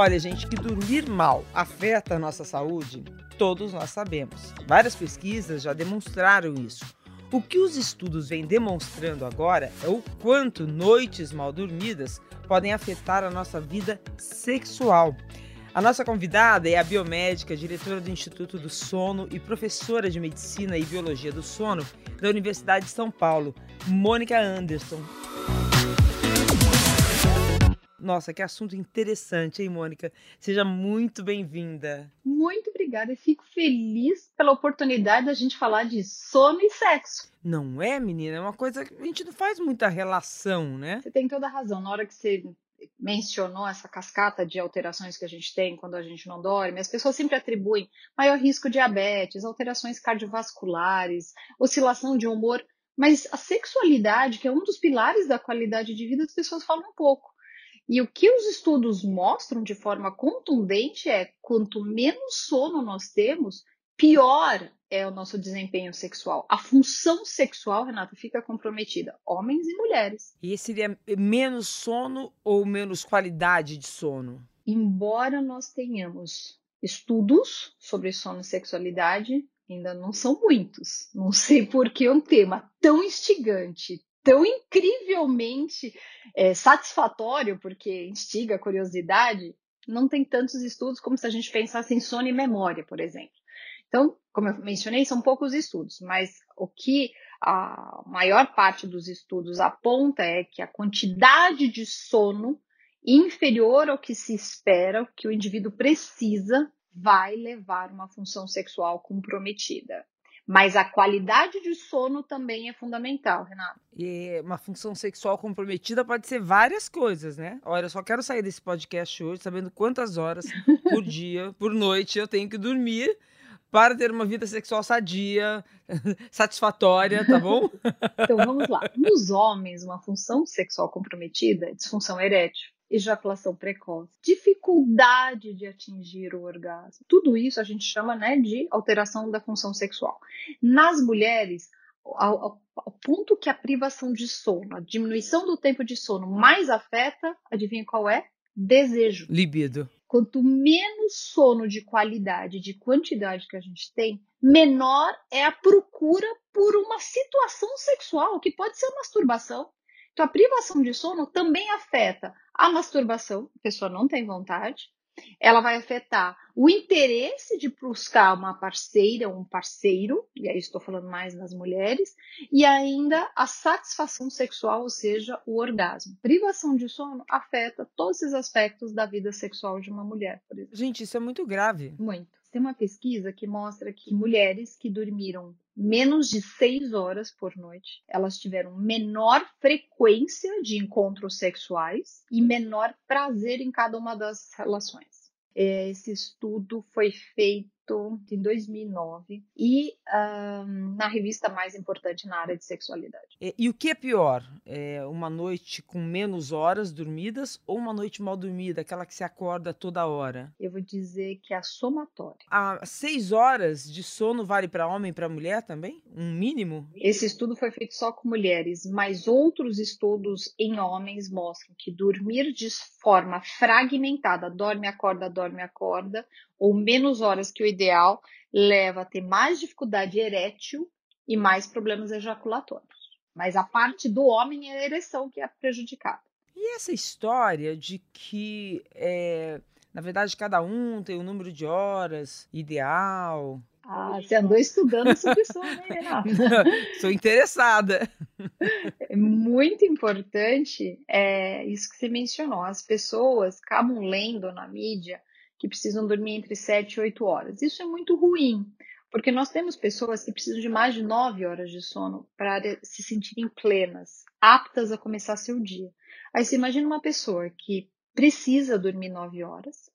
Olha, gente, que dormir mal afeta a nossa saúde, todos nós sabemos. Várias pesquisas já demonstraram isso. O que os estudos vêm demonstrando agora é o quanto noites mal dormidas podem afetar a nossa vida sexual. A nossa convidada é a biomédica, diretora do Instituto do Sono e professora de Medicina e Biologia do Sono da Universidade de São Paulo, Mônica Anderson. Nossa, que assunto interessante, hein, Mônica? Seja muito bem-vinda. Muito obrigada e fico feliz pela oportunidade da gente falar de sono e sexo. Não é, menina? É uma coisa que a gente não faz muita relação, né? Você tem toda a razão. Na hora que você mencionou essa cascata de alterações que a gente tem quando a gente não dorme, as pessoas sempre atribuem maior risco de diabetes, alterações cardiovasculares, oscilação de humor, mas a sexualidade, que é um dos pilares da qualidade de vida, as pessoas falam um pouco. E o que os estudos mostram de forma contundente é quanto menos sono nós temos, pior é o nosso desempenho sexual. A função sexual, Renata, fica comprometida, homens e mulheres. E seria menos sono ou menos qualidade de sono? Embora nós tenhamos estudos sobre sono e sexualidade, ainda não são muitos. Não sei por que um tema tão instigante, tão incrivelmente é, satisfatório, porque instiga a curiosidade, não tem tantos estudos como se a gente pensasse em sono e memória, por exemplo. Então, como eu mencionei, são poucos estudos, mas o que a maior parte dos estudos aponta é que a quantidade de sono inferior ao que se espera, que o indivíduo precisa, vai levar uma função sexual comprometida. Mas a qualidade de sono também é fundamental, Renato. E uma função sexual comprometida pode ser várias coisas, né? Olha, eu só quero sair desse podcast hoje sabendo quantas horas por dia, por noite eu tenho que dormir para ter uma vida sexual sadia, satisfatória, tá bom? então vamos lá. Nos homens, uma função sexual comprometida é disfunção erétil, ejaculação precoce, dificuldade de atingir o orgasmo. Tudo isso a gente chama né, de alteração da função sexual. Nas mulheres, ao, ao, ao, ponto que a privação de sono, a diminuição do tempo de sono mais afeta, adivinha qual é? Desejo. Libido. Quanto menos sono de qualidade, de quantidade que a gente tem, menor é a procura por uma situação sexual, que pode ser masturbação. Então, a privação de sono também afeta a masturbação, a pessoa não tem vontade, ela vai afetar o interesse de buscar uma parceira, um parceiro, e aí estou falando mais nas mulheres, e ainda a satisfação sexual, ou seja, o orgasmo. Privação de sono afeta todos esses aspectos da vida sexual de uma mulher, por exemplo. Gente, isso é muito grave. Muito. Tem uma pesquisa que mostra que mulheres que dormiram menos de seis horas por noite, elas tiveram menor frequência de encontros sexuais e menor prazer em cada uma das relações. Esse estudo foi feito em 2009 e um, na revista mais importante na área de sexualidade. E, e o que é pior? É uma noite com menos horas dormidas ou uma noite mal dormida, aquela que se acorda toda hora? Eu vou dizer que é a somatória. As seis horas de sono vale para homem e para mulher também? Um mínimo? Esse estudo foi feito só com mulheres, mas outros estudos em homens mostram que dormir de forma fragmentada, dorme, acorda, dorme, acorda, ou menos horas que o ideal, leva a ter mais dificuldade erétil e mais problemas ejaculatórios. Mas a parte do homem é a ereção que é prejudicada. E essa história de que, é, na verdade, cada um tem um número de horas ideal. Ah, você andou estudando sobre isso, né, Renata? Sou interessada. É muito importante é, isso que você mencionou. As pessoas acabam lendo na mídia que precisam dormir entre 7 e 8 horas. Isso é muito ruim, porque nós temos pessoas que precisam de mais de 9 horas de sono para se sentirem plenas, aptas a começar seu dia. Aí você imagina uma pessoa que precisa dormir 9 horas,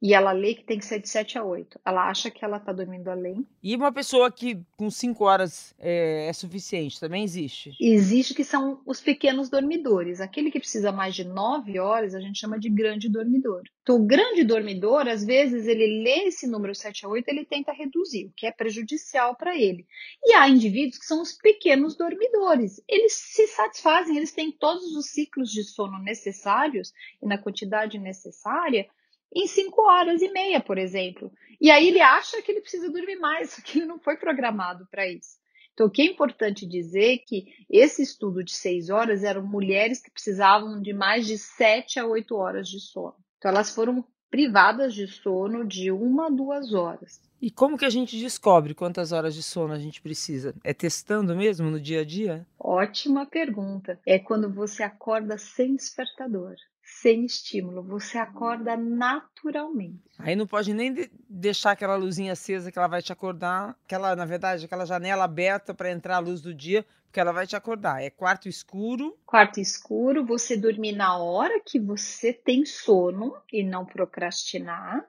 e ela lê que tem que ser de 7 a 8. Ela acha que ela está dormindo além. E uma pessoa que com 5 horas é, é, suficiente, também existe? Existe que são os pequenos dormidores. Aquele que precisa mais de 9 horas, a gente chama de grande dormidor. Então, o grande dormidor, às vezes, ele lê esse número 7 a 8, ele tenta reduzir, o que é prejudicial para ele. E há indivíduos que são os pequenos dormidores. Eles se satisfazem, eles têm todos os ciclos de sono necessários e na quantidade necessária, em 5 horas e meia, por exemplo. E aí ele acha que ele precisa dormir mais, só que ele não foi programado para isso. Então, o que é importante dizer é que esse estudo de 6 horas eram mulheres que precisavam de mais de 7 a 8 horas de sono. Então, elas foram privadas de sono de uma a duas horas. E como que a gente descobre quantas horas de sono a gente precisa? É testando mesmo no dia a dia? Ótima pergunta. É quando você acorda sem despertador sem estímulo, você acorda naturalmente. Aí não pode nem de deixar aquela luzinha acesa que ela vai te acordar, aquela, na verdade, aquela janela aberta para entrar a luz do dia, porque ela vai te acordar. É quarto escuro. Quarto escuro, você dormir na hora que você tem sono e não procrastinar.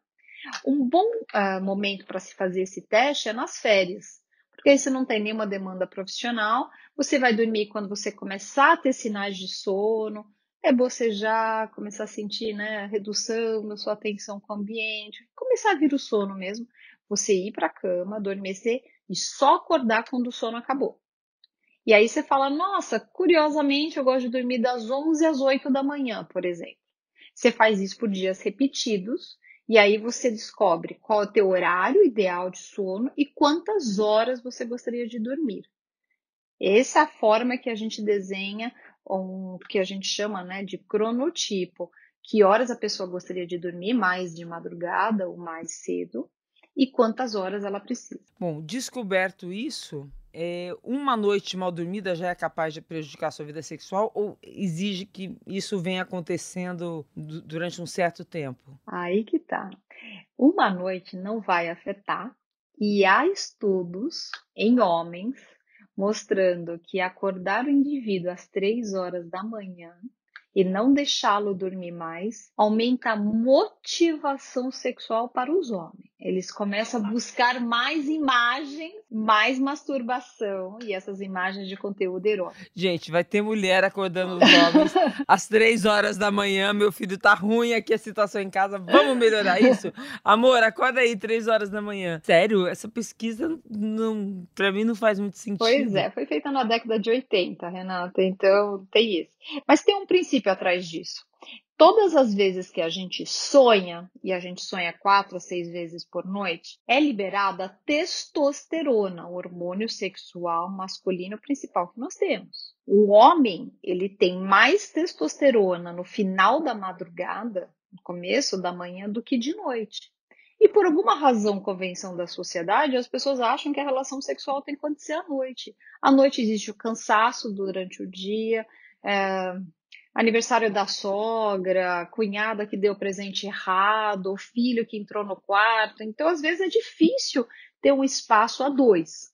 Um bom uh, momento para se fazer esse teste é nas férias. Porque aí você não tem nenhuma demanda profissional, você vai dormir quando você começar a ter sinais de sono, é bocejar, começar a sentir né, a redução da sua atenção com o ambiente, começar a vir o sono mesmo, você ir para a cama, adormecer e só acordar quando o sono acabou. E aí você fala, nossa, curiosamente eu gosto de dormir das 11 às 8 da manhã, por exemplo. Você faz isso por dias repetidos e aí você descobre qual é o teu horário ideal de sono e quantas horas você gostaria de dormir. Essa é a forma que a gente desenha um que a gente chama né, de cronotipo, que horas a pessoa gostaria de dormir, mais de madrugada ou mais cedo, e quantas horas ela precisa. Bom, descoberto isso, é, uma noite mal dormida já é capaz de prejudicar a sua vida sexual ou exige que isso venha acontecendo durante um certo tempo? Aí que tá. Uma noite não vai afetar, e há estudos em homens mostrando que acordar o indivíduo às três horas da manhã e não deixá-lo dormir mais aumenta a motivação sexual para os homens. Eles começam a buscar mais imagens, mais masturbação e essas imagens de conteúdo erótico. Gente, vai ter mulher acordando os homens às três horas da manhã. Meu filho tá ruim aqui a situação em casa. Vamos melhorar isso? Amor, acorda aí três horas da manhã. Sério, essa pesquisa não, para mim não faz muito sentido. Pois é, foi feita na década de 80, Renata. Então tem isso. Mas tem um princípio atrás disso. Todas as vezes que a gente sonha, e a gente sonha quatro a seis vezes por noite, é liberada testosterona, o hormônio sexual masculino principal que nós temos. O homem, ele tem mais testosterona no final da madrugada, no começo da manhã, do que de noite. E por alguma razão, convenção da sociedade, as pessoas acham que a relação sexual tem que acontecer à noite. À noite existe o cansaço durante o dia, é, aniversário da sogra, cunhada que deu presente errado, filho que entrou no quarto. Então, às vezes, é difícil ter um espaço a dois.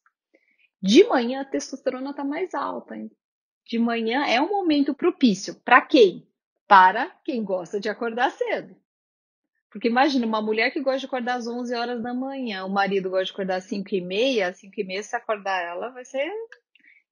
De manhã, a testosterona está mais alta. Hein? De manhã é um momento propício. Para quem? Para quem gosta de acordar cedo. Porque imagina, uma mulher que gosta de acordar às 11 horas da manhã, o marido gosta de acordar às 5 e meia, às 5 e meia, se acordar ela, vai ser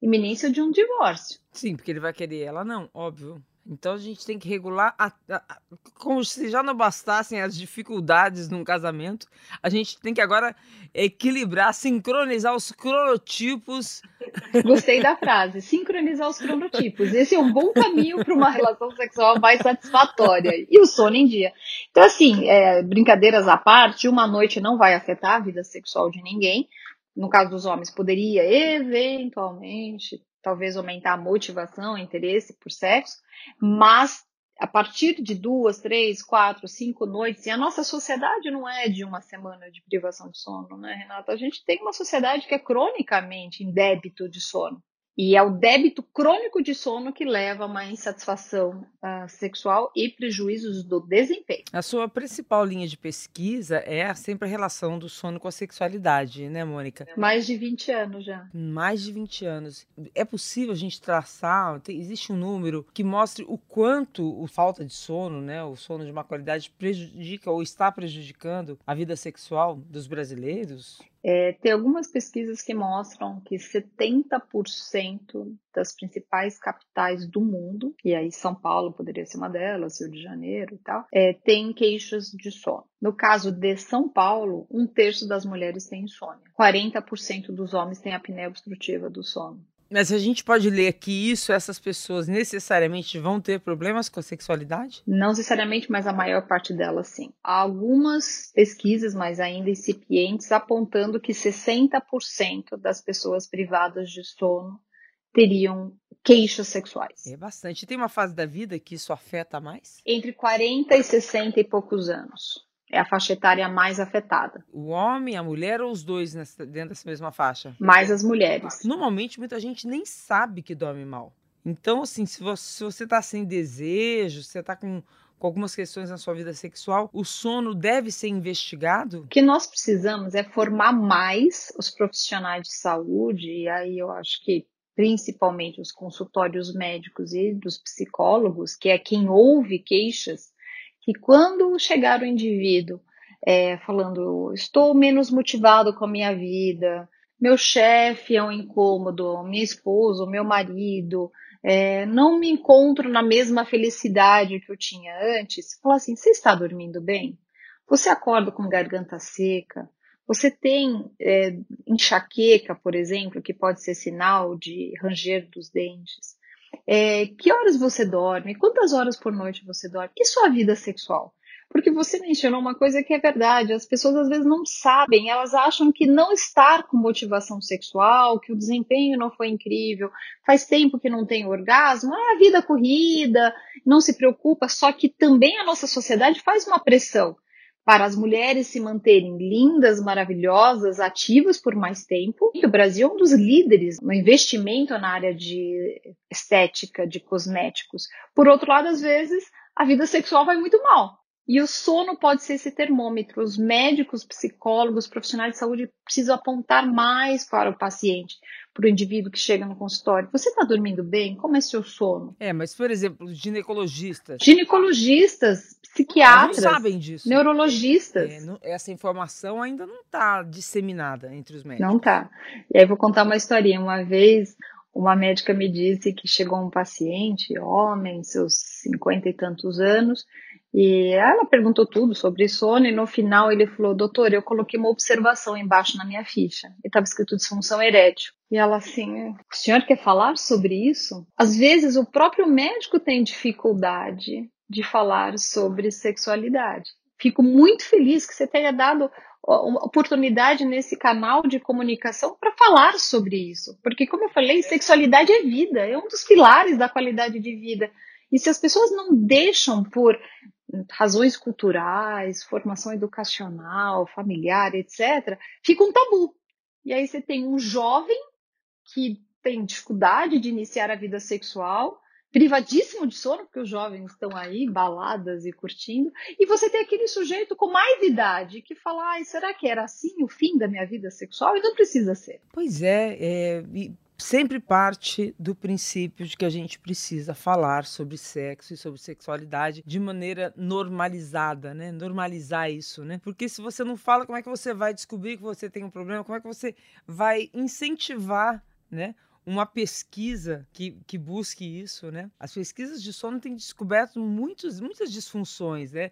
iminência de um divórcio. Sim, porque ele vai querer ela, não, óbvio. Então a gente tem que regular, a, a, como se já não bastassem as dificuldades num casamento, a gente tem que agora equilibrar, sincronizar os cronotipos. Gostei da frase, sincronizar os cronotipos. Esse é um bom caminho para uma relação sexual mais satisfatória. E o sono em dia. Então, assim, é, brincadeiras à parte, uma noite não vai afetar a vida sexual de ninguém. No caso dos homens, poderia eventualmente talvez aumentar a motivação, interesse por sexo, mas a partir de duas, três, quatro, cinco noites, e a nossa sociedade não é de uma semana de privação de sono, né, Renata? A gente tem uma sociedade que é cronicamente em débito de sono. E é o débito crônico de sono que leva a uma insatisfação uh, sexual e prejuízos do desempenho. A sua principal linha de pesquisa é sempre a relação do sono com a sexualidade, né, Mônica? Mais de 20 anos já. Mais de 20 anos. É possível a gente traçar, tem, existe um número que mostre o quanto a falta de sono, né, o sono de má qualidade prejudica ou está prejudicando a vida sexual dos brasileiros? É, tem algumas pesquisas que mostram que 70% das principais capitais do mundo, e aí São Paulo poderia ser uma delas, Rio de Janeiro e tal, é, tem queixas de sono. No caso de São Paulo, um terço das mulheres tem insônia. 40% dos homens têm apneia obstrutiva do sono. Mas a gente pode ler que isso, essas pessoas necessariamente vão ter problemas com a sexualidade? Não necessariamente, mas a maior parte delas sim. Há algumas pesquisas, mas ainda incipientes, apontando que 60% das pessoas privadas de sono teriam queixas sexuais. É bastante. Tem uma fase da vida que isso afeta mais? Entre 40 e 60 e poucos anos. É a faixa etária mais afetada. O homem, a mulher ou os dois nessa, dentro dessa mesma faixa? Mais as mulheres. Normalmente, muita gente nem sabe que dorme mal. Então, assim, se você está sem desejo, se você está com, com algumas questões na sua vida sexual, o sono deve ser investigado? O que nós precisamos é formar mais os profissionais de saúde, e aí eu acho que principalmente os consultórios médicos e dos psicólogos, que é quem ouve queixas, que quando chegar o indivíduo é, falando, estou menos motivado com a minha vida, meu chefe é um incômodo, minha esposa, meu marido, é, não me encontro na mesma felicidade que eu tinha antes, fala assim, você está dormindo bem? Você acorda com garganta seca? Você tem é, enxaqueca, por exemplo, que pode ser sinal de ranger dos dentes. É, que horas você dorme? Quantas horas por noite você dorme? E sua vida sexual? Porque você mencionou uma coisa que é verdade, as pessoas às vezes não sabem, elas acham que não estar com motivação sexual, que o desempenho não foi incrível, faz tempo que não tem orgasmo, ah, a vida corrida, não se preocupa, só que também a nossa sociedade faz uma pressão para as mulheres se manterem lindas, maravilhosas, ativas por mais tempo. E o Brasil é um dos líderes no investimento na área de estética, de cosméticos. Por outro lado, às vezes, a vida sexual vai muito mal. E o sono pode ser esse termômetro. Os médicos, psicólogos, profissionais de saúde precisam apontar mais para o paciente para o indivíduo que chega no consultório. Você está dormindo bem? Como é seu sono? É, mas, por exemplo, ginecologistas. Ginecologistas, psiquiatras. Não sabem disso. Neurologistas. É, essa informação ainda não está disseminada entre os médicos. Não está. E aí vou contar uma historinha. Uma vez, uma médica me disse que chegou um paciente, homem, seus cinquenta e tantos anos, e ela perguntou tudo sobre sono e no final ele falou, doutor, eu coloquei uma observação embaixo na minha ficha e estava escrito disfunção erétil. E ela assim, o senhor quer falar sobre isso? Às vezes o próprio médico tem dificuldade de falar sobre sexualidade. Fico muito feliz que você tenha dado oportunidade nesse canal de comunicação para falar sobre isso. Porque, como eu falei, sexualidade é vida, é um dos pilares da qualidade de vida. E se as pessoas não deixam por razões culturais, formação educacional, familiar, etc., fica um tabu. E aí você tem um jovem que tem dificuldade de iniciar a vida sexual, privadíssimo de sono, porque os jovens estão aí, baladas e curtindo, e você tem aquele sujeito com mais idade que fala, ai, será que era assim o fim da minha vida sexual? E não precisa ser. Pois é, é sempre parte do princípio de que a gente precisa falar sobre sexo e sobre sexualidade de maneira normalizada, né? Normalizar isso, né? Porque se você não fala, como é que você vai descobrir que você tem um problema? Como é que você vai incentivar, né? uma pesquisa que, que busque isso, né? As pesquisas de sono têm descoberto muitos, muitas disfunções, né?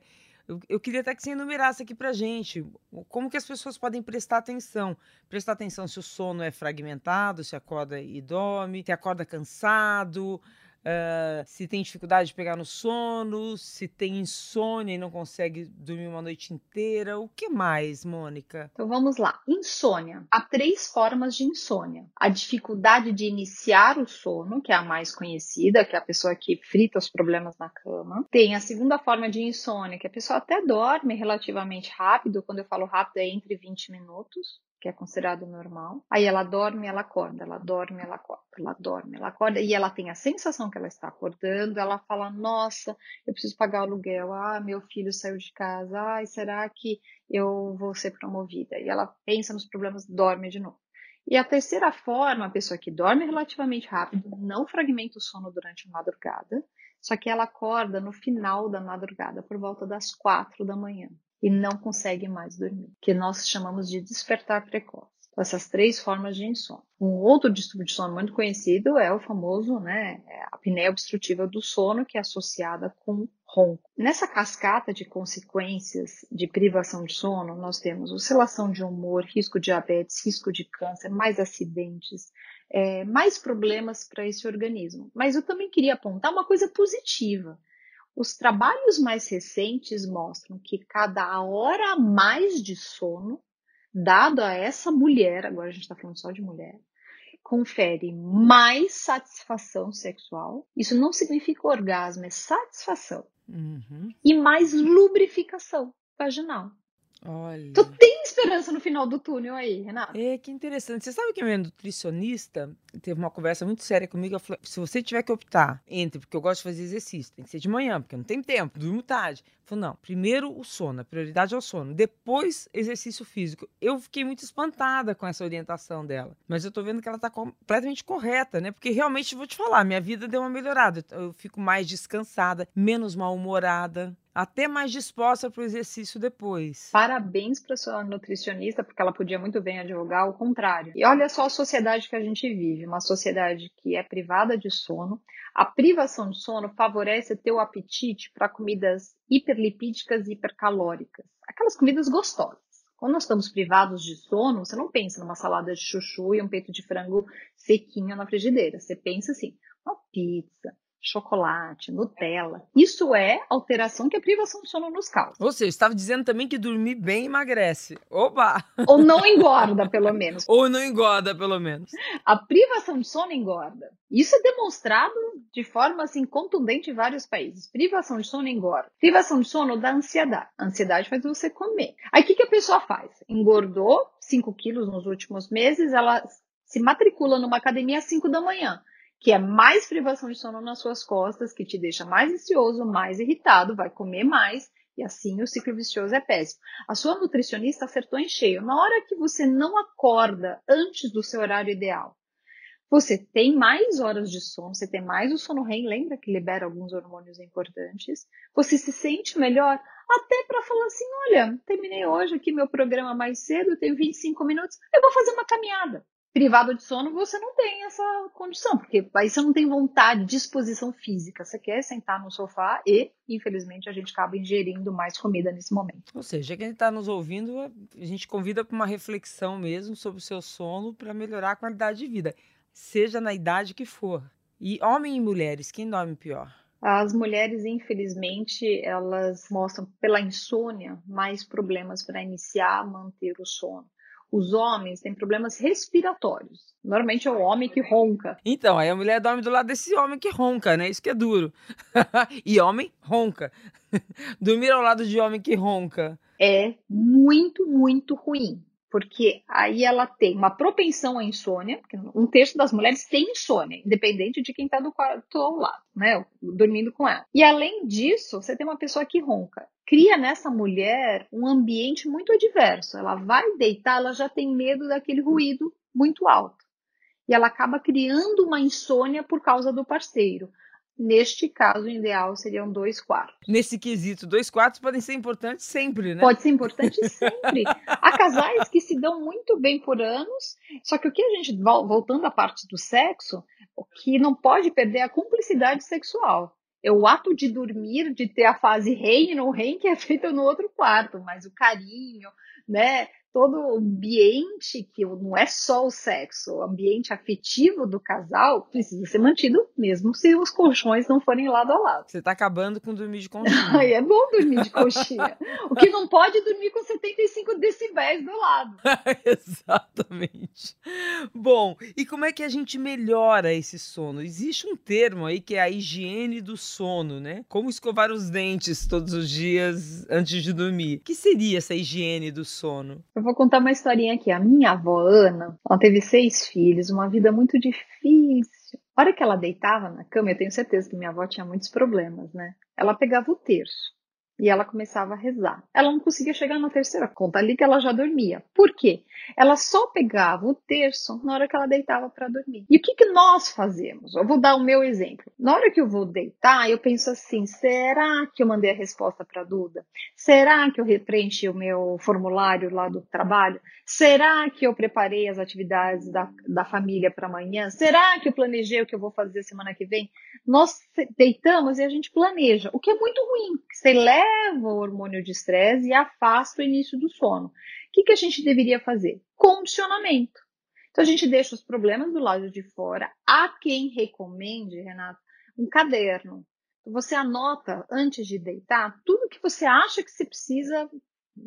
Eu, eu queria até que você enumerasse aqui para gente como que as pessoas podem prestar atenção. Prestar atenção se o sono é fragmentado, se acorda e dorme, se acorda cansado, Uh, se tem dificuldade de pegar no sono, se tem insônia e não consegue dormir uma noite inteira. O que mais, Mônica? Então vamos lá. Insônia. Há três formas de insônia: a dificuldade de iniciar o sono, que é a mais conhecida, que é a pessoa que frita os problemas na cama. Tem a segunda forma de insônia, que a pessoa até dorme relativamente rápido. Quando eu falo rápido, é entre 20 minutos que é considerado normal. Aí ela dorme, ela acorda, ela dorme, ela acorda, ela dorme, ela acorda e ela tem a sensação que ela está acordando. Ela fala: Nossa, eu preciso pagar o aluguel. Ah, meu filho saiu de casa. Ai, será que eu vou ser promovida? E ela pensa nos problemas, dorme de novo. E a terceira forma, a pessoa que dorme relativamente rápido, não fragmenta o sono durante a madrugada, só que ela acorda no final da madrugada, por volta das quatro da manhã e não consegue mais dormir, que nós chamamos de despertar precoce. Então, essas três formas de insônia. Um outro distúrbio de sono muito conhecido é o famoso, né, é a apneia obstrutiva do sono, que é associada com ronco. Nessa cascata de consequências de privação de sono, nós temos oscilação de humor, risco de diabetes, risco de câncer, mais acidentes, é, mais problemas para esse organismo. Mas eu também queria apontar uma coisa positiva. Os trabalhos mais recentes mostram que cada hora a mais de sono, dado a essa mulher, agora a gente está falando só de mulher, confere mais satisfação sexual. Isso não significa orgasmo, é satisfação. Uhum. E mais lubrificação vaginal. Olha. Tu tem esperança no final do túnel aí, Renato? É, que interessante. Você sabe que a minha nutricionista teve uma conversa muito séria comigo. Ela falou, se você tiver que optar entre, porque eu gosto de fazer exercício, tem que ser de manhã, porque eu não tenho tempo, durmo tarde. Falou, não, primeiro o sono, a prioridade é o sono. Depois, exercício físico. Eu fiquei muito espantada com essa orientação dela. Mas eu tô vendo que ela tá completamente correta, né? Porque realmente, vou te falar, minha vida deu uma melhorada. Eu fico mais descansada, menos mal-humorada até mais disposta para o exercício depois. Parabéns para sua nutricionista, porque ela podia muito bem advogar o contrário. E olha só a sociedade que a gente vive, uma sociedade que é privada de sono. A privação de sono favorece teu apetite para comidas hiperlipídicas e hipercalóricas, aquelas comidas gostosas. Quando nós estamos privados de sono, você não pensa numa salada de chuchu e um peito de frango sequinho na frigideira. Você pensa assim, uma pizza, chocolate, Nutella. Isso é alteração que a privação de sono nos causa. Ou seja, estava dizendo também que dormir bem emagrece. Opa! Ou não engorda, pelo menos. Ou não engorda, pelo menos. A privação de sono engorda. Isso é demonstrado de forma assim contundente em vários países. Privação de sono engorda. Privação de sono dá ansiedade. A ansiedade faz você comer. Aí o que, que a pessoa faz? Engordou 5 quilos nos últimos meses, ela se matricula numa academia às 5 da manhã que é mais privação de sono nas suas costas, que te deixa mais ansioso, mais irritado, vai comer mais, e assim o ciclo vicioso é péssimo. A sua nutricionista acertou em cheio. Na hora que você não acorda antes do seu horário ideal, você tem mais horas de sono, você tem mais o sono REM, lembra que libera alguns hormônios importantes, você se sente melhor, até para falar assim, olha, terminei hoje aqui meu programa mais cedo, eu tenho 25 minutos, eu vou fazer uma caminhada privado de sono, você não tem essa condição, porque aí você não tem vontade, disposição física. Você quer sentar no sofá e, infelizmente, a gente acaba ingerindo mais comida nesse momento. Ou seja, quem está nos ouvindo, a gente convida para uma reflexão mesmo sobre o seu sono para melhorar a qualidade de vida, seja na idade que for. E homens e mulheres, quem dorme pior? As mulheres, infelizmente, elas mostram pela insônia mais problemas para iniciar, manter o sono os homens têm problemas respiratórios. Normalmente é o homem que ronca. Então, aí a mulher dorme do lado desse homem que ronca, né? Isso que é duro. e homem ronca. Dormir ao lado de homem que ronca. É muito, muito ruim. Porque aí ela tem uma propensão à insônia, um terço das mulheres tem insônia, independente de quem está do quarto ao lado, né? Dormindo com ela. E além disso, você tem uma pessoa que ronca cria nessa mulher um ambiente muito adverso. Ela vai deitar, ela já tem medo daquele ruído muito alto. E ela acaba criando uma insônia por causa do parceiro. Neste caso, o ideal seriam dois quartos. Nesse quesito, dois quartos podem ser importantes sempre, né? Pode ser importante sempre. Há casais que se dão muito bem por anos, só que o que a gente, voltando à parte do sexo, o que não pode perder é a cumplicidade sexual é o ato de dormir, de ter a fase REM e não REM que é feita no outro quarto, mas o carinho, né? Todo o ambiente, que não é só o sexo, o ambiente afetivo do casal precisa ser mantido, mesmo se os colchões não forem lado a lado. Você está acabando com dormir de conchinha. É bom dormir de conchinha. o que não pode é dormir com 75 decibéis do lado. Exatamente. Bom, e como é que a gente melhora esse sono? Existe um termo aí que é a higiene do sono, né? Como escovar os dentes todos os dias antes de dormir. O que seria essa higiene do sono? Eu vou contar uma historinha aqui. A minha avó Ana, ela teve seis filhos, uma vida muito difícil. A hora que ela deitava na cama, eu tenho certeza que minha avó tinha muitos problemas, né? Ela pegava o terço e ela começava a rezar. Ela não conseguia chegar na terceira conta, ali que ela já dormia. Por quê? Ela só pegava o terço na hora que ela deitava para dormir. E o que, que nós fazemos? Eu vou dar o meu exemplo. Na hora que eu vou deitar, eu penso assim: será que eu mandei a resposta para Duda? Será que eu preenchi o meu formulário lá do trabalho? Será que eu preparei as atividades da, da família para amanhã? Será que eu planejei o que eu vou fazer semana que vem? Nós deitamos e a gente planeja, o que é muito ruim. Você leva o hormônio de estresse e afasta o início do sono. O que, que a gente deveria fazer? Condicionamento. Então a gente deixa os problemas do lado de fora. Há quem recomende, Renato, um caderno. Você anota antes de deitar tudo que você acha que você precisa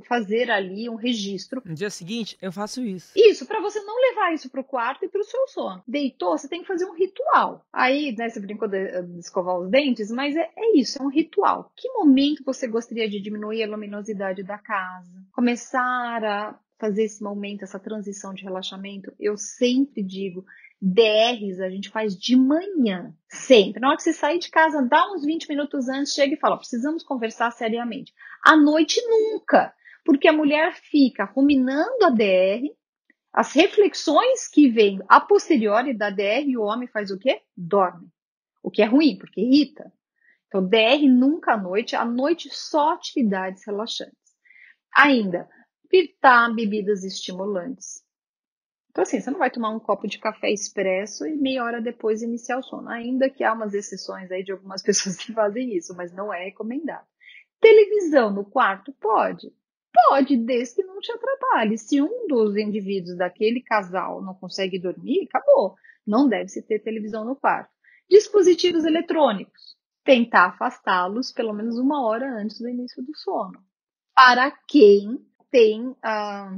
fazer ali um registro. No dia seguinte, eu faço isso. Isso, para você não levar isso para o quarto e para o seu sono. Deitou, você tem que fazer um ritual. Aí, né, você brincou de, de escovar os dentes, mas é, é, isso, é um ritual. Que momento você gostaria de diminuir a luminosidade da casa? Começar a fazer esse momento, essa transição de relaxamento? Eu sempre digo, DRs a gente faz de manhã, sempre. Na hora que você sair de casa, dá uns 20 minutos antes, chega e fala: precisamos conversar seriamente. À noite, nunca porque a mulher fica ruminando a DR, as reflexões que vêm a posteriori da DR e o homem faz o quê? Dorme. O que é ruim, porque irrita. Então, DR nunca à noite, à noite só atividades relaxantes. Ainda, evitar bebidas estimulantes. Então, assim, você não vai tomar um copo de café expresso e meia hora depois iniciar o sono. Ainda que há umas exceções aí de algumas pessoas que fazem isso, mas não é recomendado. Televisão no quarto? Pode. Pode, desde que não te atrapalhe. Se um dos indivíduos daquele casal não consegue dormir, acabou. Não deve se ter televisão no quarto. Dispositivos eletrônicos. Tentar afastá-los pelo menos uma hora antes do início do sono. Para quem tem ah,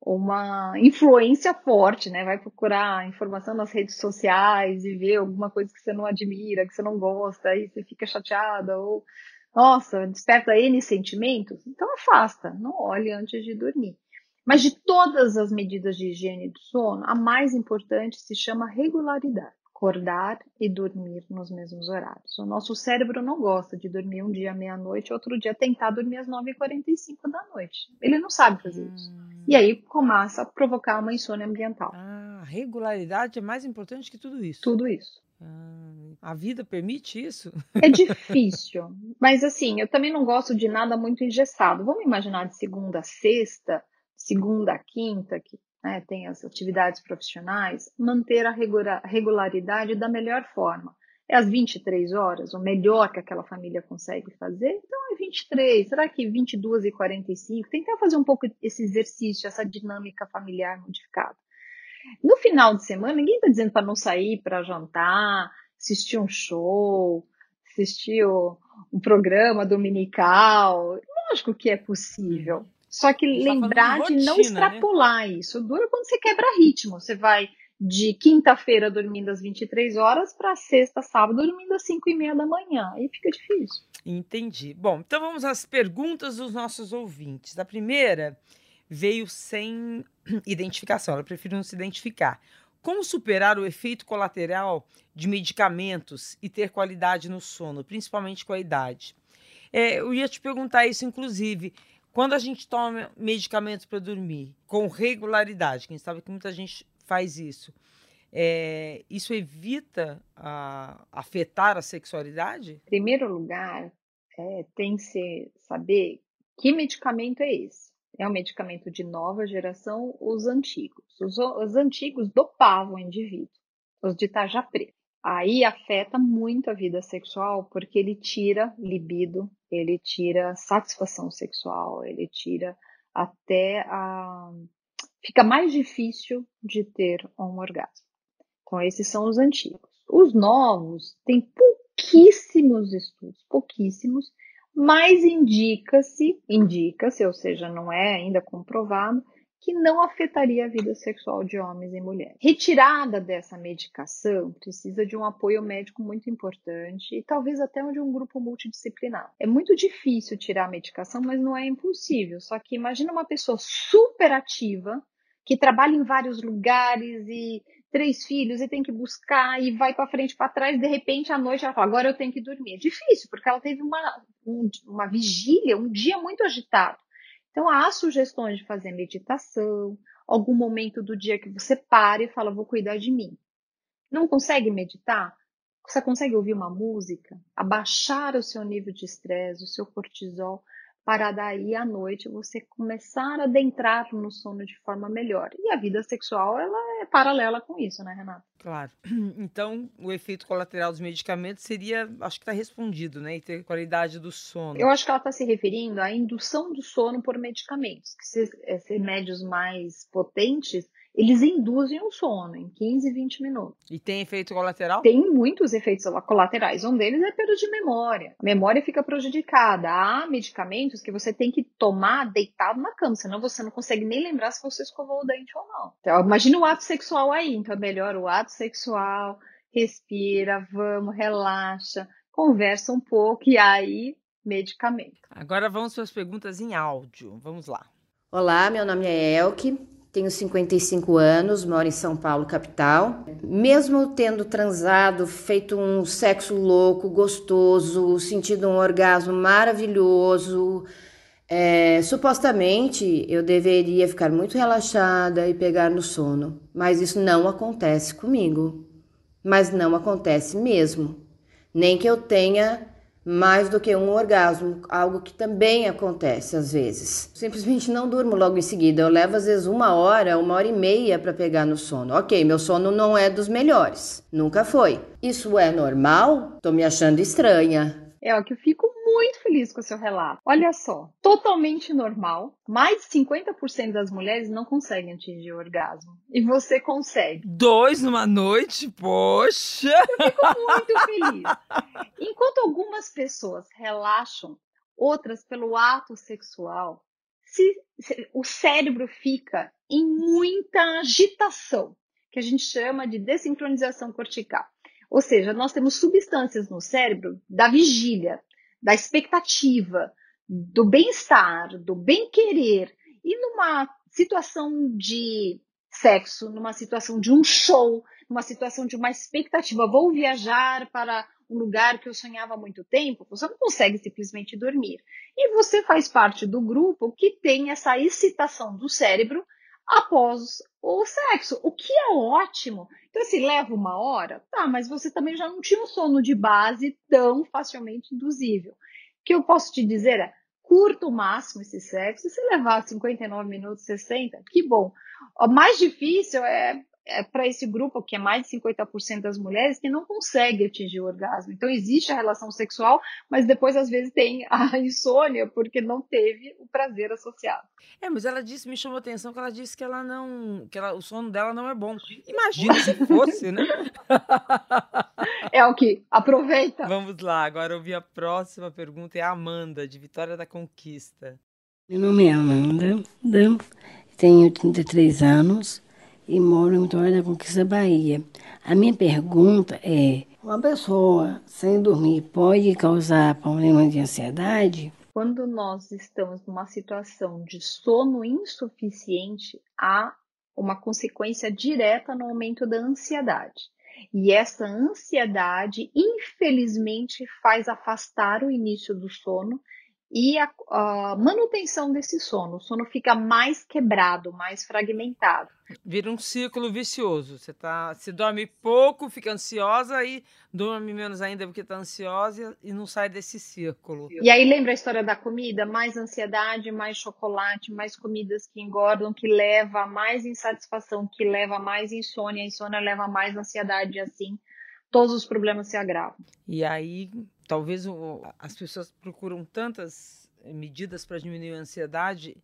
uma influência forte, né? Vai procurar informação nas redes sociais e ver alguma coisa que você não admira, que você não gosta, aí você fica chateada ou nossa, desperta N sentimentos, então afasta, não olhe antes de dormir. Mas de todas as medidas de higiene do sono, a mais importante se chama regularidade. Acordar e dormir nos mesmos horários. O nosso cérebro não gosta de dormir um dia meia-noite, outro dia tentar dormir às 9h45 da noite. Ele não sabe fazer isso. Hum. E aí começa a provocar uma insônia ambiental. Ah, regularidade é mais importante que tudo isso. Tudo isso. Ah, a vida permite isso? É difícil. Mas assim, eu também não gosto de nada muito engessado. Vamos imaginar de segunda a sexta, segunda a quinta, que né, tem as atividades profissionais, manter a regularidade da melhor forma. É às 23 horas, o melhor que aquela família consegue fazer? Então é 23, será que 22 e 45? Tentar fazer um pouco esse exercício, essa dinâmica familiar modificada. No final de semana, ninguém está dizendo para não sair para jantar, assistir um show, assistir um programa dominical. Lógico que é possível. Só que tá lembrar de não né? extrapolar né? isso. Dura quando você quebra ritmo. Você vai de quinta-feira dormindo às 23 horas para sexta, sábado dormindo às 5 e meia da manhã. Aí fica difícil. Entendi. Bom, então vamos às perguntas dos nossos ouvintes. A primeira veio sem identificação, ela prefere não se identificar. Como superar o efeito colateral de medicamentos e ter qualidade no sono, principalmente com a idade? É, eu ia te perguntar isso, inclusive, quando a gente toma medicamentos para dormir com regularidade, quem sabe que muita gente faz isso, é, isso evita a, afetar a sexualidade? Em primeiro lugar, é, tem que saber que medicamento é esse é um medicamento de nova geração, os antigos. Os, os antigos dopavam o indivíduo, os de tarja preta. Aí afeta muito a vida sexual, porque ele tira libido, ele tira satisfação sexual, ele tira até a. Fica mais difícil de ter um orgasmo. Então, esses são os antigos. Os novos têm pouquíssimos estudos, pouquíssimos, mas indica-se, indica-se, ou seja, não é ainda comprovado, que não afetaria a vida sexual de homens e mulheres. Retirada dessa medicação precisa de um apoio médico muito importante e talvez até de um grupo multidisciplinar. É muito difícil tirar a medicação, mas não é impossível. Só que imagina uma pessoa super ativa que trabalha em vários lugares e três filhos e tem que buscar e vai para frente para trás, de repente à noite ela fala, agora eu tenho que dormir. É difícil, porque ela teve uma, um, uma vigília, um dia muito agitado. Então há sugestões de fazer meditação, algum momento do dia que você pare e fala, vou cuidar de mim. Não consegue meditar? Você consegue ouvir uma música? Abaixar o seu nível de estresse, o seu cortisol para daí à noite você começar a adentrar no sono de forma melhor. E a vida sexual, ela é paralela com isso, né, Renata? Claro. Então, o efeito colateral dos medicamentos seria, acho que está respondido, né? E ter qualidade do sono. Eu acho que ela está se referindo à indução do sono por medicamentos, que esses, esses remédios mais potentes, eles induzem o sono em 15, 20 minutos. E tem efeito colateral? Tem muitos efeitos colaterais. Um deles é perda de memória. A memória fica prejudicada. Há medicamentos que você tem que tomar deitado na cama, senão você não consegue nem lembrar se você escovou o dente ou não. Então, imagina o ato sexual aí. Então, é melhor o ato sexual, respira, vamos, relaxa, conversa um pouco e aí medicamento. Agora vamos para as perguntas em áudio. Vamos lá. Olá, meu nome é Elke, tenho 55 anos, moro em São Paulo, capital. Mesmo tendo transado, feito um sexo louco, gostoso, sentido um orgasmo maravilhoso, é, supostamente eu deveria ficar muito relaxada e pegar no sono, mas isso não acontece comigo. Mas não acontece mesmo. Nem que eu tenha mais do que um orgasmo, algo que também acontece às vezes. Simplesmente não durmo logo em seguida. Eu levo às vezes uma hora, uma hora e meia para pegar no sono. Ok, meu sono não é dos melhores, nunca foi. Isso é normal? Tô me achando estranha. É o que eu fico muito feliz com o seu relato. Olha só, totalmente normal. Mais de 50% das mulheres não conseguem atingir o orgasmo. E você consegue. Dois numa noite? Poxa! Eu fico muito feliz. Enquanto algumas pessoas relaxam, outras pelo ato sexual, se, se, o cérebro fica em muita agitação, que a gente chama de desincronização cortical. Ou seja, nós temos substâncias no cérebro da vigília, da expectativa, do bem-estar, do bem-querer. E numa situação de sexo, numa situação de um show, numa situação de uma expectativa, vou viajar para um lugar que eu sonhava há muito tempo, você não consegue simplesmente dormir. E você faz parte do grupo que tem essa excitação do cérebro após o sexo, o que é ótimo. Então, se assim, leva uma hora, tá, mas você também já não tinha um sono de base tão facilmente induzível. O que eu posso te dizer é, curta o máximo esse sexo, se levar 59 minutos, 60, que bom. O mais difícil é é, para esse grupo, que é mais de 50% das mulheres, que não consegue atingir o orgasmo. Então, existe a relação sexual, mas depois, às vezes, tem a insônia, porque não teve o prazer associado. É, mas ela disse, me chamou a atenção que ela disse que ela não. que ela, o sono dela não é bom. Imagina se fosse, né? É o que? Aproveita. Vamos lá, agora ouvir a próxima pergunta. É a Amanda, de Vitória da Conquista. Meu nome é Amanda, tenho 33 anos e moro em Vitória da Conquista, Bahia. A minha pergunta é: uma pessoa sem dormir pode causar problema de ansiedade? Quando nós estamos numa situação de sono insuficiente, há uma consequência direta no aumento da ansiedade. E essa ansiedade, infelizmente, faz afastar o início do sono e a, a, manutenção desse sono. O sono fica mais quebrado, mais fragmentado. Vira um círculo vicioso. Você tá, se dorme pouco, fica ansiosa e dorme menos ainda porque está ansiosa e não sai desse círculo. E aí lembra a história da comida? Mais ansiedade, mais chocolate, mais comidas que engordam, que leva a mais insatisfação, que leva a mais insônia. A insônia leva a mais ansiedade assim todos os problemas se agravam. E aí, talvez o, as pessoas procuram tantas eh, medidas para diminuir a ansiedade,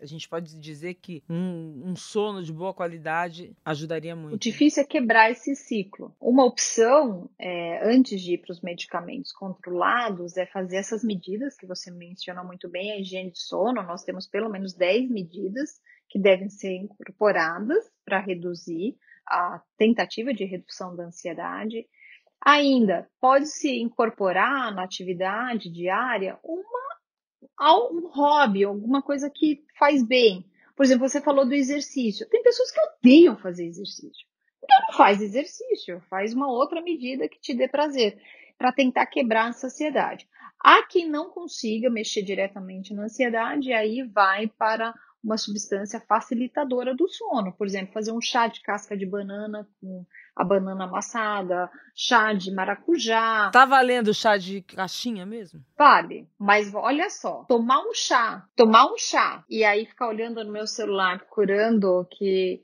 a, gente pode dizer que um, um, sono de boa qualidade ajudaria muito. O difícil é quebrar esse ciclo. Uma opção, é, antes de ir para os medicamentos controlados, é fazer essas medidas que você menciona muito bem, a higiene de sono. Nós temos pelo menos 10 medidas que devem ser incorporadas para reduzir a tentativa de redução da ansiedade. Ainda pode-se incorporar na atividade diária uma, um hobby, alguma coisa que faz bem. Por exemplo, você falou do exercício. Tem pessoas que odeiam fazer exercício. Então não faz exercício, faz uma outra medida que te dê prazer, para tentar quebrar a ansiedade. Há quem não consiga mexer diretamente na ansiedade, e aí vai para uma substância facilitadora do sono. Por exemplo, fazer um chá de casca de banana com a banana amassada, chá de maracujá. Tá valendo chá de caixinha mesmo? Vale, mas olha só, tomar um chá, tomar um chá e aí ficar olhando no meu celular procurando que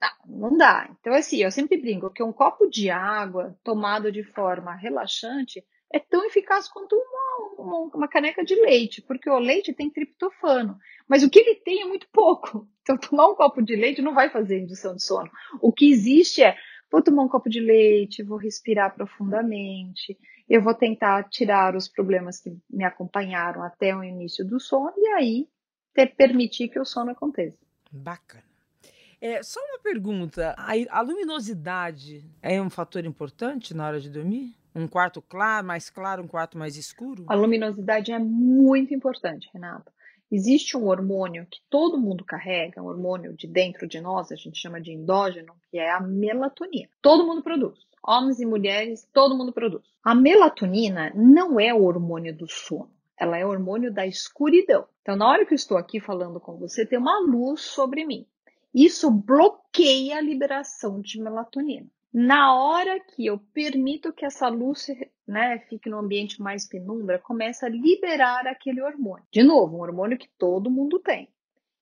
não, não dá. Então assim, eu sempre brinco que um copo de água tomado de forma relaxante é tão eficaz quanto uma, uma caneca de leite, porque o leite tem triptofano. Mas o que ele tem é muito pouco. Então, tomar um copo de leite não vai fazer indução de sono. O que existe é, vou tomar um copo de leite, vou respirar profundamente, eu vou tentar tirar os problemas que me acompanharam até o início do sono e aí ter, permitir que o sono aconteça. Bacana. É, só uma pergunta: a, a luminosidade é um fator importante na hora de dormir? Um quarto claro, mais claro, um quarto mais escuro? A luminosidade é muito importante, Renato. Existe um hormônio que todo mundo carrega, um hormônio de dentro de nós, a gente chama de endógeno, que é a melatonina. Todo mundo produz. Homens e mulheres, todo mundo produz. A melatonina não é o hormônio do sono, ela é o hormônio da escuridão. Então, na hora que eu estou aqui falando com você, tem uma luz sobre mim. Isso bloqueia a liberação de melatonina. Na hora que eu permito que essa luz né, fique no ambiente mais penumbra, começa a liberar aquele hormônio. De novo, um hormônio que todo mundo tem.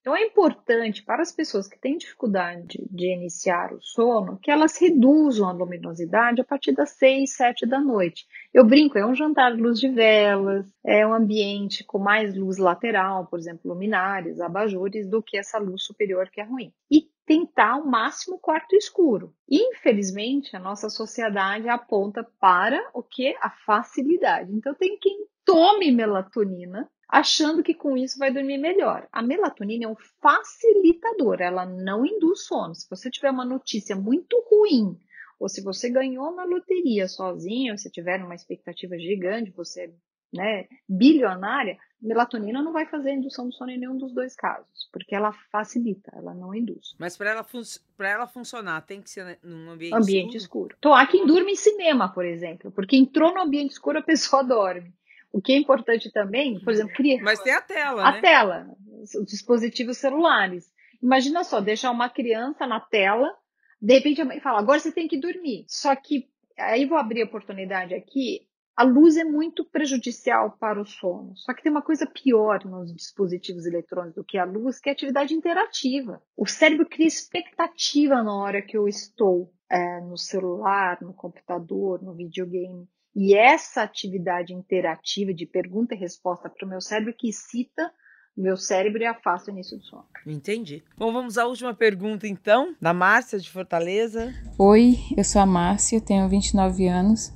Então é importante para as pessoas que têm dificuldade de iniciar o sono que elas reduzam a luminosidade a partir das 6, 7 da noite. Eu brinco, é um jantar de luz de velas, é um ambiente com mais luz lateral, por exemplo, luminárias, abajures, do que essa luz superior que é ruim. E tentar ao máximo quarto escuro. Infelizmente, a nossa sociedade aponta para o que? A facilidade. Então tem quem tome melatonina achando que com isso vai dormir melhor. A melatonina é um facilitador, ela não induz sono. Se você tiver uma notícia muito ruim, ou se você ganhou na loteria sozinho, se tiver uma expectativa gigante, você né, bilionária, melatonina não vai fazer indução do sono em nenhum dos dois casos, porque ela facilita, ela não induz. Mas para ela, fun ela funcionar, tem que ser num ambiente, ambiente escuro? escuro. Então, há quem durma em cinema, por exemplo, porque entrou no ambiente escuro, a pessoa dorme. O que é importante também, por exemplo, criar. Mas tem a tela. A né? tela, os dispositivos celulares. Imagina só, deixar uma criança na tela, de repente a mãe fala, agora você tem que dormir. Só que, aí vou abrir a oportunidade aqui, a luz é muito prejudicial para o sono. Só que tem uma coisa pior nos dispositivos eletrônicos do que a luz, que é a atividade interativa. O cérebro cria expectativa na hora que eu estou é, no celular, no computador, no videogame. E essa atividade interativa de pergunta e resposta para o meu cérebro que excita meu cérebro e afasta o início do sono. Entendi. Bom, vamos à última pergunta então, da Márcia de Fortaleza. Oi, eu sou a Márcia, tenho 29 anos,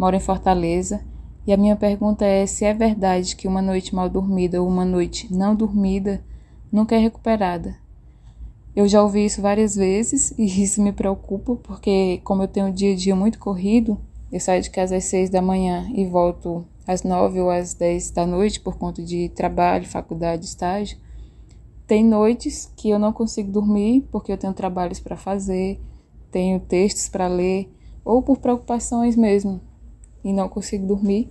moro em Fortaleza. E a minha pergunta é se é verdade que uma noite mal dormida ou uma noite não dormida nunca é recuperada. Eu já ouvi isso várias vezes e isso me preocupa porque, como eu tenho um dia a dia muito corrido, eu saio de casa às seis da manhã e volto às nove ou às dez da noite por conta de trabalho, faculdade, estágio. Tem noites que eu não consigo dormir porque eu tenho trabalhos para fazer, tenho textos para ler ou por preocupações mesmo e não consigo dormir.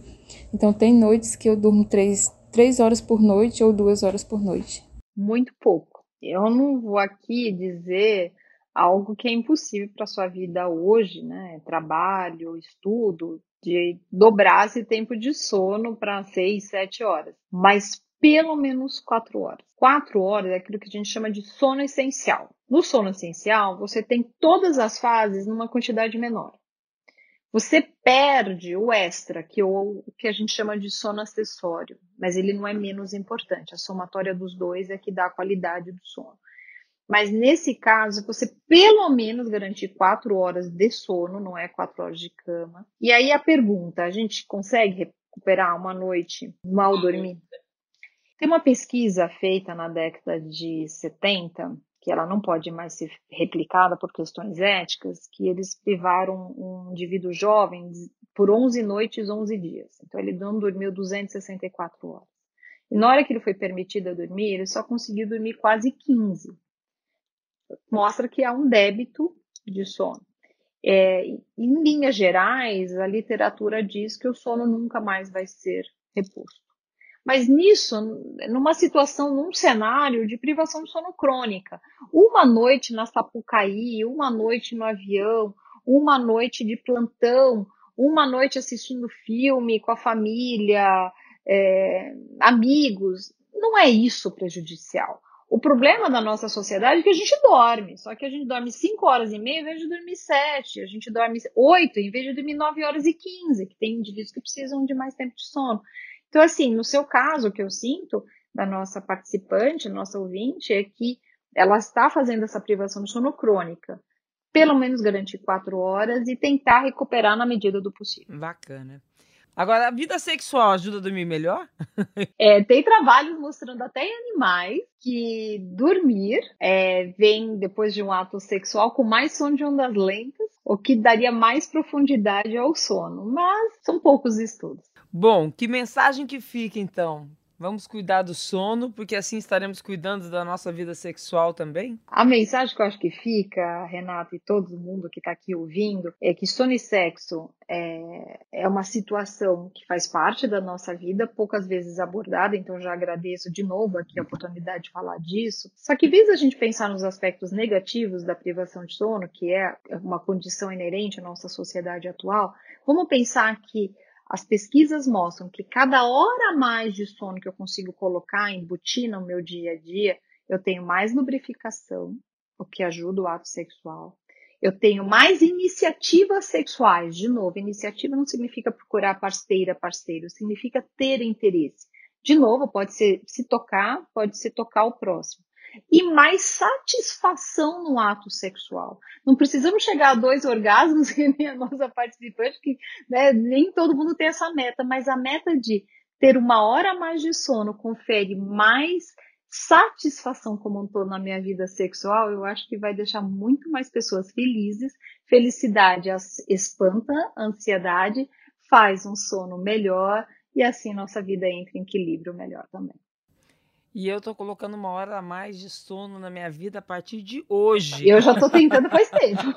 Então tem noites que eu durmo três, três horas por noite ou duas horas por noite. Muito pouco. Eu não vou aqui dizer algo que é impossível para sua vida hoje, né? Trabalho, estudo, de dobrar esse tempo de sono para seis, sete horas. Mas pelo menos quatro horas. Quatro horas é aquilo que a gente chama de sono essencial. No sono essencial, você tem todas as fases numa quantidade menor. Você perde o extra, que, o que a gente chama de sono acessório, mas ele não é menos importante. A somatória dos dois é que dá a qualidade do sono. Mas nesse caso, você pelo menos garantir quatro horas de sono, não é quatro horas de cama. E aí a pergunta: a gente consegue recuperar uma noite mal dormida? Tem uma pesquisa feita na década de 70, que ela não pode mais ser replicada por questões éticas, que eles privaram um indivíduo jovem por 11 noites, 11 dias. Então ele não dormiu 264 horas. E na hora que ele foi permitido a dormir, ele só conseguiu dormir quase 15 mostra que há um débito de sono. É, em linhas gerais, a literatura diz que o sono nunca mais vai ser reposto. Mas nisso, numa situação, num cenário de privação de sono crônica, uma noite na Sapucaí, uma noite no avião, uma noite de plantão, uma noite assistindo filme com a família, é, amigos, não é isso prejudicial. O problema da nossa sociedade é que a gente dorme, só que a gente dorme 5 horas e meia em vez de dormir 7, a gente dorme 8 em vez de dormir 9 horas e 15, que tem indivíduos que precisam de mais tempo de sono. Então, assim, no seu caso, o que eu sinto da nossa participante, nossa ouvinte, é que ela está fazendo essa privação de sono crônica. Pelo menos garantir quatro horas e tentar recuperar na medida do possível. Bacana. Agora, a vida sexual ajuda a dormir melhor? É, tem trabalhos mostrando até em animais que dormir é, vem depois de um ato sexual com mais sono de ondas lentas, o que daria mais profundidade ao sono. Mas são poucos estudos. Bom, que mensagem que fica então Vamos cuidar do sono, porque assim estaremos cuidando da nossa vida sexual também? A mensagem que eu acho que fica, Renato e todo mundo que está aqui ouvindo, é que sono e sexo é, é uma situação que faz parte da nossa vida, poucas vezes abordada, então já agradeço de novo aqui a oportunidade de falar disso. Só que, vez a gente pensar nos aspectos negativos da privação de sono, que é uma condição inerente à nossa sociedade atual, vamos pensar que as pesquisas mostram que cada hora a mais de sono que eu consigo colocar, embutir no meu dia a dia, eu tenho mais lubrificação, o que ajuda o ato sexual. Eu tenho mais iniciativas sexuais. De novo, iniciativa não significa procurar parceira, parceiro, significa ter interesse. De novo, pode ser se tocar, pode ser tocar o próximo e mais satisfação no ato sexual. Não precisamos chegar a dois orgasmos, que nem a nossa participante, que né, nem todo mundo tem essa meta, mas a meta de ter uma hora a mais de sono confere mais satisfação como um todo na minha vida sexual, eu acho que vai deixar muito mais pessoas felizes. Felicidade espanta, ansiedade faz um sono melhor e assim nossa vida entra em equilíbrio melhor também. E eu tô colocando uma hora a mais de sono na minha vida a partir de hoje. Eu já tô tentando faz tempo.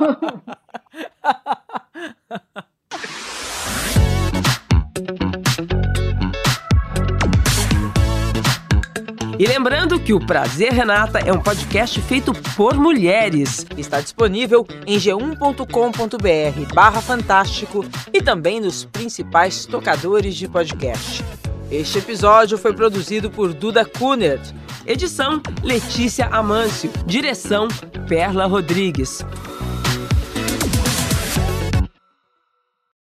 E lembrando que o Prazer Renata é um podcast feito por mulheres. Está disponível em g1.com.br barra fantástico e também nos principais tocadores de podcast. Este episódio foi produzido por Duda Kunert. Edição Letícia Amâncio. Direção Perla Rodrigues.